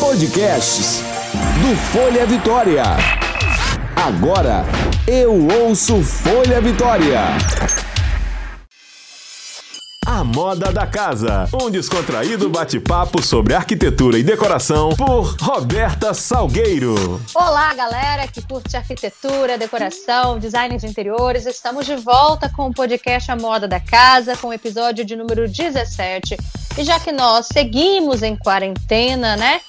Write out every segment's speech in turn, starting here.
Podcasts do Folha Vitória. Agora eu ouço Folha Vitória. A Moda da Casa, um descontraído bate-papo sobre arquitetura e decoração por Roberta Salgueiro. Olá, galera que curte arquitetura, decoração, design de interiores. Estamos de volta com o podcast A Moda da Casa, com o episódio de número 17. E já que nós seguimos em quarentena, né?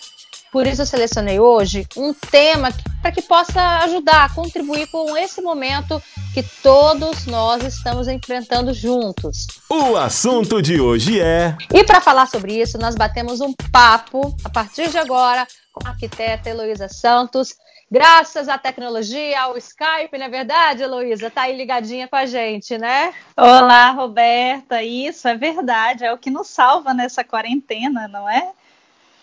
Por isso eu selecionei hoje um tema para que possa ajudar, contribuir com esse momento que todos nós estamos enfrentando juntos. O assunto de hoje é. E para falar sobre isso, nós batemos um papo a partir de agora com a arquiteta Heloísa Santos. Graças à tecnologia, ao Skype, não é verdade, Heloísa? Tá aí ligadinha com a gente, né? Olá, Roberta. Isso é verdade, é o que nos salva nessa quarentena, não é?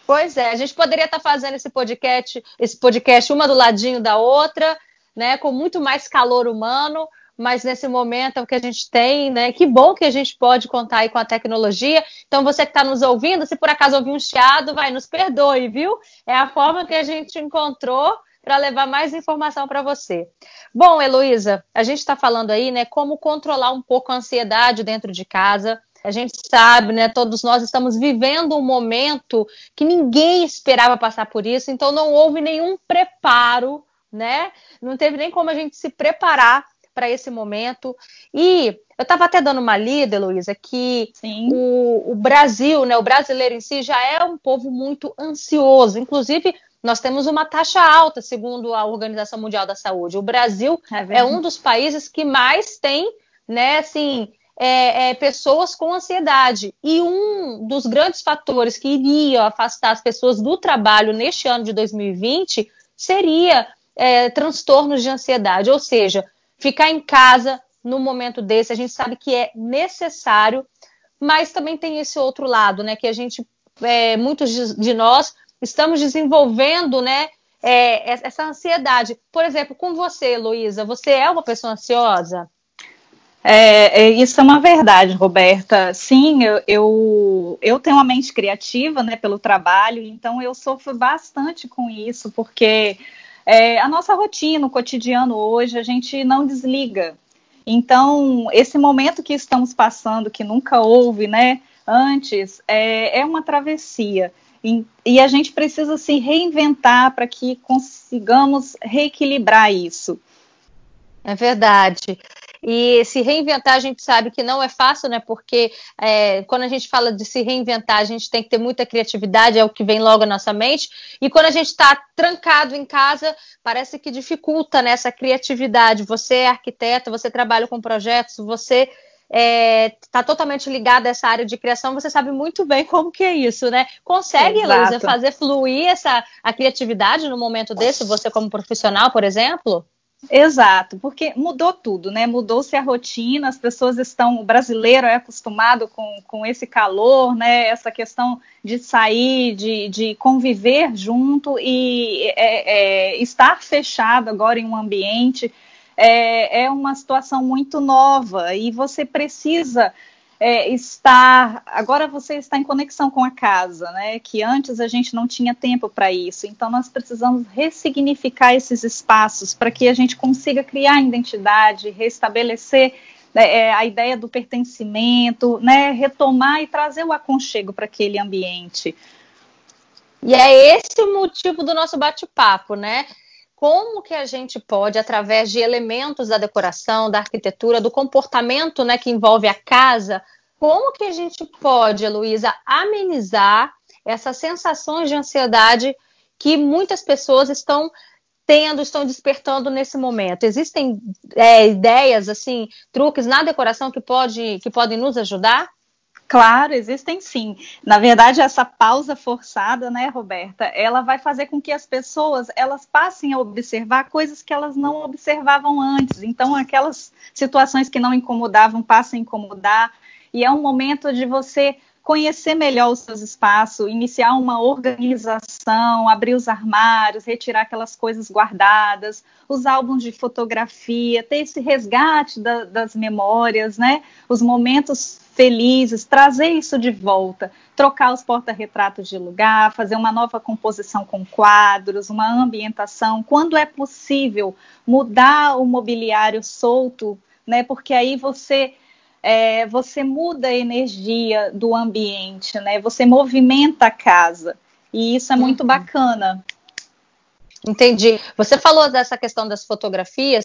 Pois é, a gente poderia estar fazendo esse podcast, esse podcast uma do ladinho da outra, né, com muito mais calor humano, mas nesse momento é o que a gente tem, né? Que bom que a gente pode contar aí com a tecnologia. Então, você que está nos ouvindo, se por acaso ouvir um chiado, vai, nos perdoe, viu? É a forma que a gente encontrou para levar mais informação para você. Bom, Heloísa, a gente está falando aí, né, como controlar um pouco a ansiedade dentro de casa. A gente sabe, né? Todos nós estamos vivendo um momento que ninguém esperava passar por isso, então não houve nenhum preparo, né? Não teve nem como a gente se preparar para esse momento. E eu estava até dando uma lida, Heloísa, que o, o, Brasil, né, o brasileiro em si, já é um povo muito ansioso. Inclusive, nós temos uma taxa alta, segundo a Organização Mundial da Saúde. O Brasil é, é um dos países que mais tem, né, assim, é, é, pessoas com ansiedade. E um dos grandes fatores que iria afastar as pessoas do trabalho neste ano de 2020 seria é, transtornos de ansiedade, ou seja, ficar em casa no momento desse, a gente sabe que é necessário, mas também tem esse outro lado, né? Que a gente, é, muitos de nós, estamos desenvolvendo, né? É, essa ansiedade. Por exemplo, com você, Luísa, você é uma pessoa ansiosa? É, é, isso é uma verdade, Roberta. Sim, eu, eu, eu, tenho uma mente criativa né, pelo trabalho, então eu sofro bastante com isso, porque é, a nossa rotina, o cotidiano hoje, a gente não desliga. Então, esse momento que estamos passando, que nunca houve né, antes, é, é uma travessia. E, e a gente precisa se reinventar para que consigamos reequilibrar isso. É verdade. E se reinventar, a gente sabe que não é fácil, né? Porque é, quando a gente fala de se reinventar, a gente tem que ter muita criatividade, é o que vem logo à nossa mente. E quando a gente está trancado em casa, parece que dificulta né, criatividade. Você é arquiteta, você trabalha com projetos, você está é, tá totalmente ligado a essa área de criação, você sabe muito bem como que é isso, né? Consegue, Luísa, fazer fluir essa a criatividade no momento desse, você como profissional, por exemplo? Exato, porque mudou tudo, né? Mudou-se a rotina, as pessoas estão, o brasileiro é acostumado com, com esse calor, né? Essa questão de sair, de, de conviver junto e é, é, estar fechado agora em um ambiente é, é uma situação muito nova e você precisa é, estar. Agora você está em conexão com a casa, né? Que antes a gente não tinha tempo para isso. Então nós precisamos ressignificar esses espaços para que a gente consiga criar identidade, restabelecer né, é, a ideia do pertencimento, né? Retomar e trazer o aconchego para aquele ambiente. E é esse o motivo do nosso bate-papo, né? Como que a gente pode, através de elementos da decoração, da arquitetura, do comportamento né, que envolve a casa, como que a gente pode, Luísa, amenizar essas sensações de ansiedade que muitas pessoas estão tendo, estão despertando nesse momento? Existem é, ideias, assim, truques na decoração que, pode, que podem nos ajudar? Claro, existem sim. Na verdade, essa pausa forçada, né, Roberta, ela vai fazer com que as pessoas elas passem a observar coisas que elas não observavam antes. Então, aquelas situações que não incomodavam passam a incomodar. E é um momento de você conhecer melhor os seus espaços, iniciar uma organização, abrir os armários, retirar aquelas coisas guardadas, os álbuns de fotografia, ter esse resgate da, das memórias, né? Os momentos felizes, trazer isso de volta, trocar os porta-retratos de lugar, fazer uma nova composição com quadros, uma ambientação, quando é possível, mudar o mobiliário solto, né? Porque aí você é, você muda a energia do ambiente, né? Você movimenta a casa e isso é muito uhum. bacana. Entendi. Você falou dessa questão das fotografias.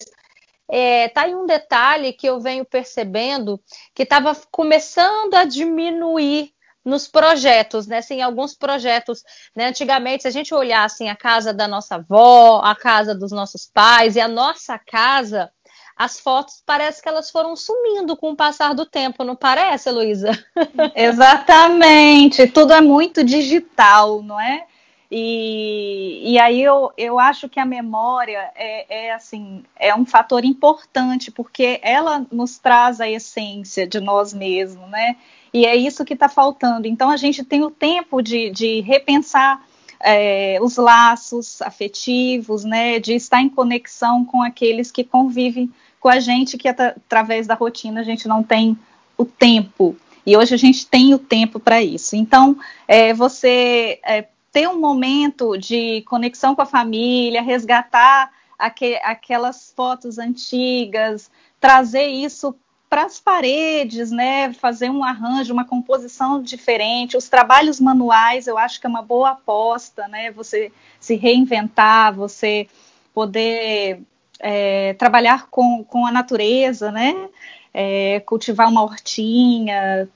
É, tá aí um detalhe que eu venho percebendo que estava começando a diminuir nos projetos, né? Assim, alguns projetos, né? Antigamente, se a gente olhar assim a casa da nossa avó, a casa dos nossos pais e a nossa casa, as fotos parece que elas foram sumindo com o passar do tempo, não parece, Luísa? Exatamente, tudo é muito digital, não é? E, e aí eu, eu acho que a memória é, é assim é um fator importante porque ela nos traz a essência de nós mesmos, né? E é isso que está faltando. Então a gente tem o tempo de, de repensar é, os laços afetivos, né? De estar em conexão com aqueles que convivem com a gente, que através da rotina a gente não tem o tempo. E hoje a gente tem o tempo para isso. Então, é, você é, ter um momento de conexão com a família, resgatar aqu aquelas fotos antigas, trazer isso para as paredes, né, fazer um arranjo, uma composição diferente. Os trabalhos manuais, eu acho que é uma boa aposta, né, você se reinventar, você poder é, trabalhar com, com a natureza, né, é, cultivar uma hortinha,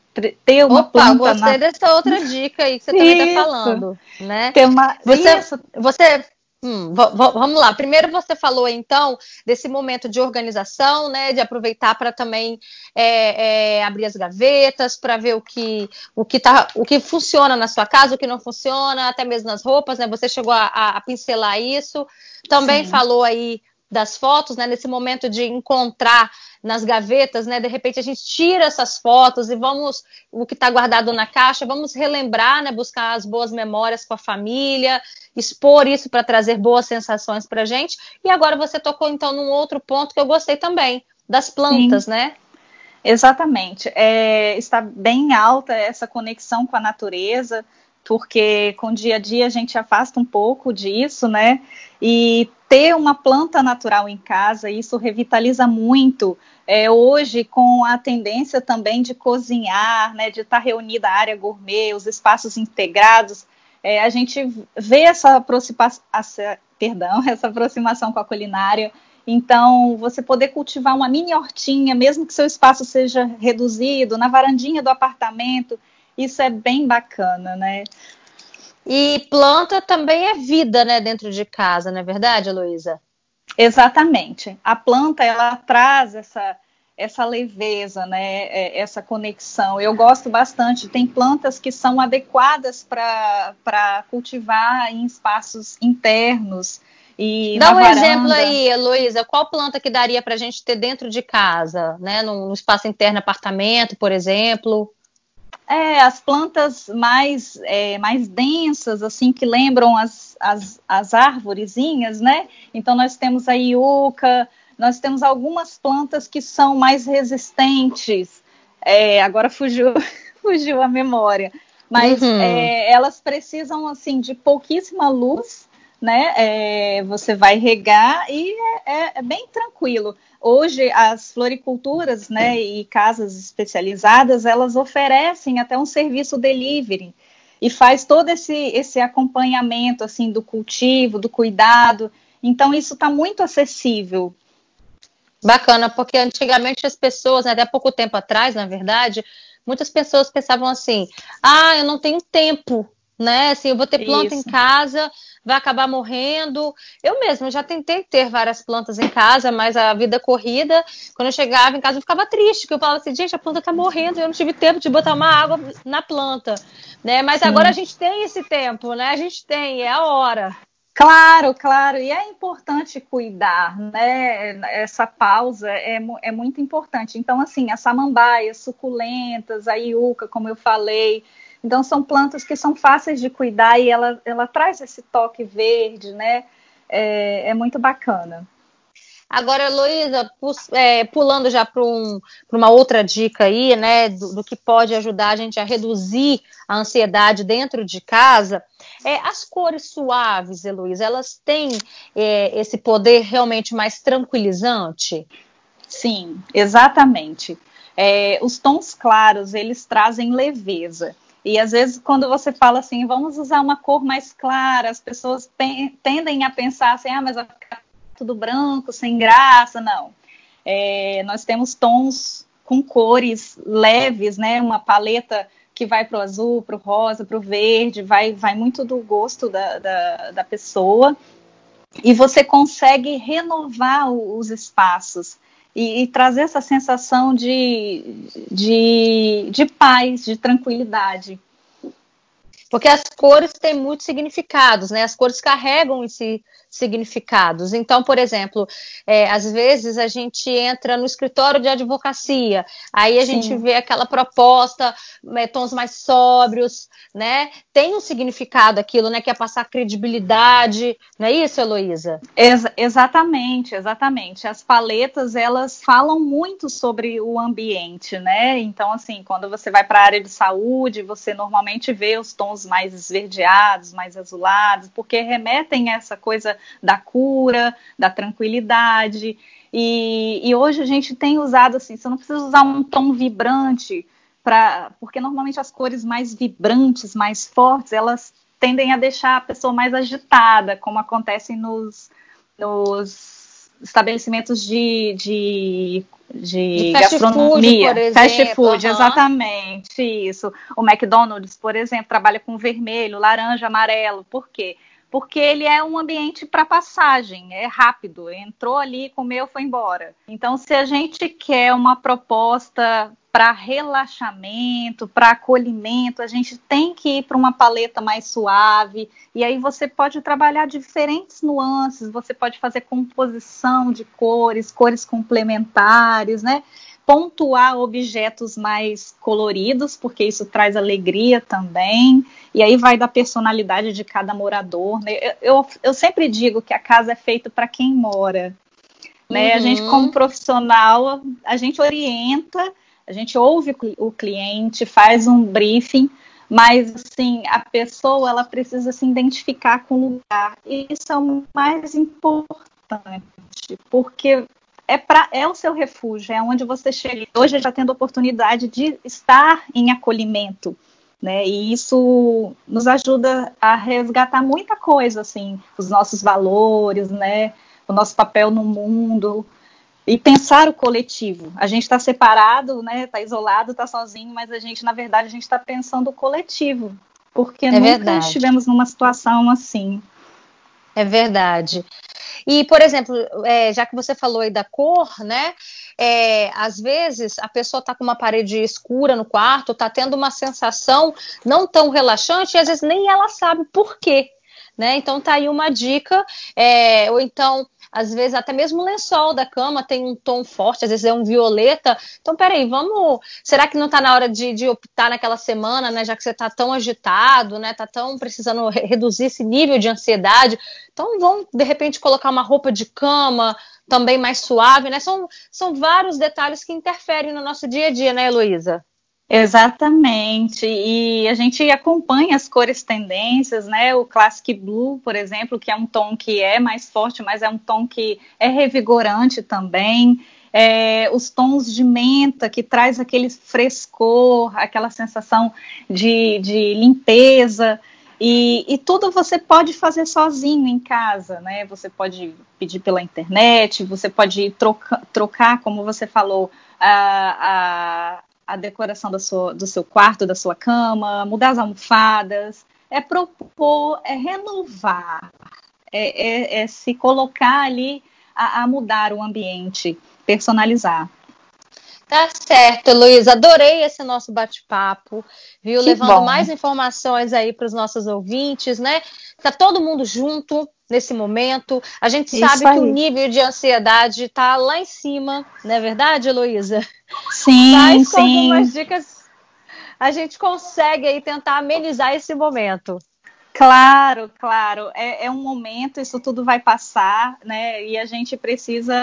ter uma Opa, planta. Gostei na... dessa outra dica aí que você também está falando, né? Ter uma... Você, Isso. você Hum, vamos lá. Primeiro você falou então desse momento de organização, né? De aproveitar para também é, é, abrir as gavetas para ver o que o que tá, o que funciona na sua casa, o que não funciona, até mesmo nas roupas, né? Você chegou a, a pincelar isso. Também Sim. falou aí das fotos, né? Nesse momento de encontrar nas gavetas, né? De repente a gente tira essas fotos e vamos o que está guardado na caixa, vamos relembrar, né? Buscar as boas memórias com a família, expor isso para trazer boas sensações para gente. E agora você tocou então num outro ponto que eu gostei também das plantas, Sim. né? Exatamente. É, está bem alta essa conexão com a natureza, porque com o dia a dia a gente afasta um pouco disso, né? E ter uma planta natural em casa, isso revitaliza muito. É, hoje, com a tendência também de cozinhar, né, de estar reunida a área gourmet, os espaços integrados, é, a gente vê essa aproximação, perdão, essa aproximação com a culinária. Então, você poder cultivar uma mini hortinha, mesmo que seu espaço seja reduzido, na varandinha do apartamento, isso é bem bacana, né? E planta também é vida, né, dentro de casa, não é verdade, Luísa? Exatamente. A planta, ela traz essa, essa leveza, né, é, essa conexão. Eu gosto bastante. Tem plantas que são adequadas para cultivar em espaços internos. E Dá um varanda. exemplo aí, Luísa. Qual planta que daria para a gente ter dentro de casa, né, no espaço interno, apartamento, por exemplo? É, as plantas mais, é, mais densas, assim, que lembram as, as, as árvorezinhas, né? Então, nós temos a iuca, nós temos algumas plantas que são mais resistentes. É, agora fugiu, fugiu a memória. Mas uhum. é, elas precisam, assim, de pouquíssima luz, né? É, você vai regar e é, é, é bem tranquilo. Hoje, as floriculturas né, e casas especializadas, elas oferecem até um serviço delivery e faz todo esse, esse acompanhamento assim do cultivo, do cuidado. Então, isso está muito acessível. Bacana, porque antigamente as pessoas, né, até pouco tempo atrás, na verdade, muitas pessoas pensavam assim: ah, eu não tenho tempo, né? Assim, eu vou ter planta Isso. em casa, vai acabar morrendo. Eu mesma já tentei ter várias plantas em casa, mas a vida corrida, quando eu chegava em casa, eu ficava triste, porque eu falava assim, gente, a planta tá morrendo, eu não tive tempo de botar uma água na planta, né? Mas Sim. agora a gente tem esse tempo, né? A gente tem, é a hora. Claro, claro, e é importante cuidar, né? Essa pausa é, é muito importante. Então, assim, as samambaias, suculentas, a iuca, como eu falei, então, são plantas que são fáceis de cuidar e ela, ela traz esse toque verde, né? É, é muito bacana. Agora, Heloísa, é, pulando já para um, uma outra dica aí, né, do, do, que pode ajudar a gente a reduzir a ansiedade dentro de casa, é, as cores suaves, Heloísa, elas têm é, esse poder realmente mais tranquilizante? Sim, exatamente. É, os tons claros, eles trazem leveza. E às vezes, quando você fala assim, vamos usar uma cor mais clara, as pessoas tendem a pensar assim, ah, mas vai ficar tudo branco, sem graça. Não. É, nós temos tons com cores leves, né? Uma paleta que vai para o azul, para o rosa, para o verde, vai, vai muito do gosto da, da, da pessoa. E você consegue renovar os espaços e, e trazer essa sensação de, de, de paz, de tranquilidade. Porque as cores têm muitos significados, né? As cores carregam em si significados. Então, por exemplo, é, às vezes a gente entra no escritório de advocacia, aí a Sim. gente vê aquela proposta, é, tons mais sóbrios, né? Tem um significado aquilo, né? Que é passar credibilidade, não é isso, Heloísa? Ex exatamente, exatamente. As paletas, elas falam muito sobre o ambiente, né? Então, assim, quando você vai para a área de saúde, você normalmente vê os tons mais esverdeados, mais azulados, porque remetem a essa coisa da cura, da tranquilidade. E, e hoje a gente tem usado assim, você não precisa usar um tom vibrante, pra, porque normalmente as cores mais vibrantes, mais fortes, elas tendem a deixar a pessoa mais agitada, como acontece nos, nos estabelecimentos de, de, de, de gastronomia. Food, fast food, uhum. exatamente, isso. O McDonald's, por exemplo, trabalha com vermelho, laranja, amarelo. Por quê? Porque ele é um ambiente para passagem, é rápido, entrou ali, comeu, foi embora. Então, se a gente quer uma proposta para relaxamento, para acolhimento, a gente tem que ir para uma paleta mais suave, e aí você pode trabalhar diferentes nuances, você pode fazer composição de cores, cores complementares, né? Pontuar objetos mais coloridos, porque isso traz alegria também, e aí vai da personalidade de cada morador. Né? Eu, eu, eu sempre digo que a casa é feita para quem mora. Né? Uhum. A gente, como profissional, a gente orienta, a gente ouve o cliente, faz um briefing, mas assim a pessoa ela precisa se identificar com o lugar. E isso é o mais importante, porque é, pra, é o seu refúgio, é onde você chega. Hoje já tendo a oportunidade de estar em acolhimento, né? E isso nos ajuda a resgatar muita coisa, assim, os nossos valores, né? O nosso papel no mundo e pensar o coletivo. A gente está separado, né? Está isolado, está sozinho, mas a gente, na verdade, a gente está pensando o coletivo, porque é nunca verdade. estivemos numa situação assim. É verdade. E, por exemplo, é, já que você falou aí da cor, né? É, às vezes a pessoa está com uma parede escura no quarto, está tendo uma sensação não tão relaxante, e às vezes nem ela sabe por quê. Né? Então tá aí uma dica, é, ou então às vezes até mesmo o lençol da cama tem um tom forte, às vezes é um violeta. Então, peraí, vamos. Será que não está na hora de, de, optar naquela semana, né? Já que você está tão agitado, né? Tá tão precisando re reduzir esse nível de ansiedade. Então, vamos, de repente, colocar uma roupa de cama também mais suave, né? São, são vários detalhes que interferem no nosso dia a dia, né, Heloísa? Exatamente, e a gente acompanha as cores tendências, né? O Classic Blue, por exemplo, que é um tom que é mais forte, mas é um tom que é revigorante também. É, os tons de menta, que traz aquele frescor, aquela sensação de, de limpeza. E, e, tudo você pode fazer sozinho em casa, né? Você pode pedir pela internet, você pode troca, trocar, como você falou, a, a a decoração do seu, quarto, da sua cama, mudar as almofadas, é propor, é renovar, é, é, é se colocar ali a, a, mudar o ambiente, personalizar. Tá certo, Luiz. Adorei esse nosso bate-papo, viu? Que Levando bom. mais informações aí para os nossos ouvintes, né? Tá todo mundo junto nesse momento. A gente sabe que o nível de ansiedade está lá em cima, não é verdade, Heloísa? Sim, Mas com sim. algumas dicas a gente consegue aí tentar amenizar esse momento. Claro, claro. É, é, um momento, isso tudo vai passar, né? E a gente precisa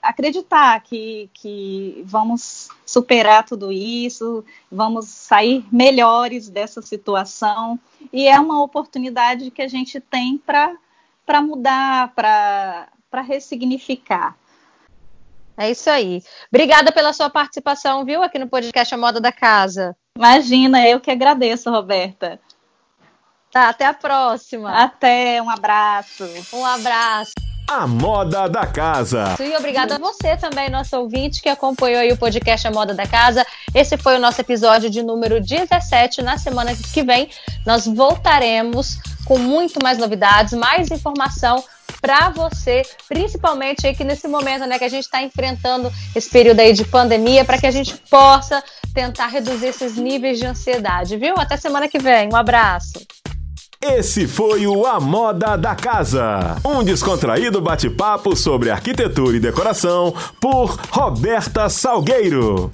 acreditar que, que vamos superar tudo isso, vamos sair melhores dessa situação. E é uma oportunidade que a gente tem para mudar, para ressignificar. É isso aí. Obrigada pela sua participação, viu, aqui no podcast A Moda da Casa. Imagina, eu que agradeço, Roberta. Tá, até a próxima. Até, um abraço. Um abraço. A Moda da Casa. E obrigada a você também, nosso ouvinte, que acompanhou aí o podcast A Moda da Casa. Esse foi o nosso episódio de número 17. Na semana que vem, nós voltaremos com muito mais novidades, mais informação para você, principalmente aí que nesse momento, né, que a gente está enfrentando esse período aí de pandemia, para que a gente possa tentar reduzir esses níveis de ansiedade, viu? Até semana que vem. Um abraço. Esse foi o A Moda da Casa, um descontraído bate-papo sobre arquitetura e decoração por Roberta Salgueiro.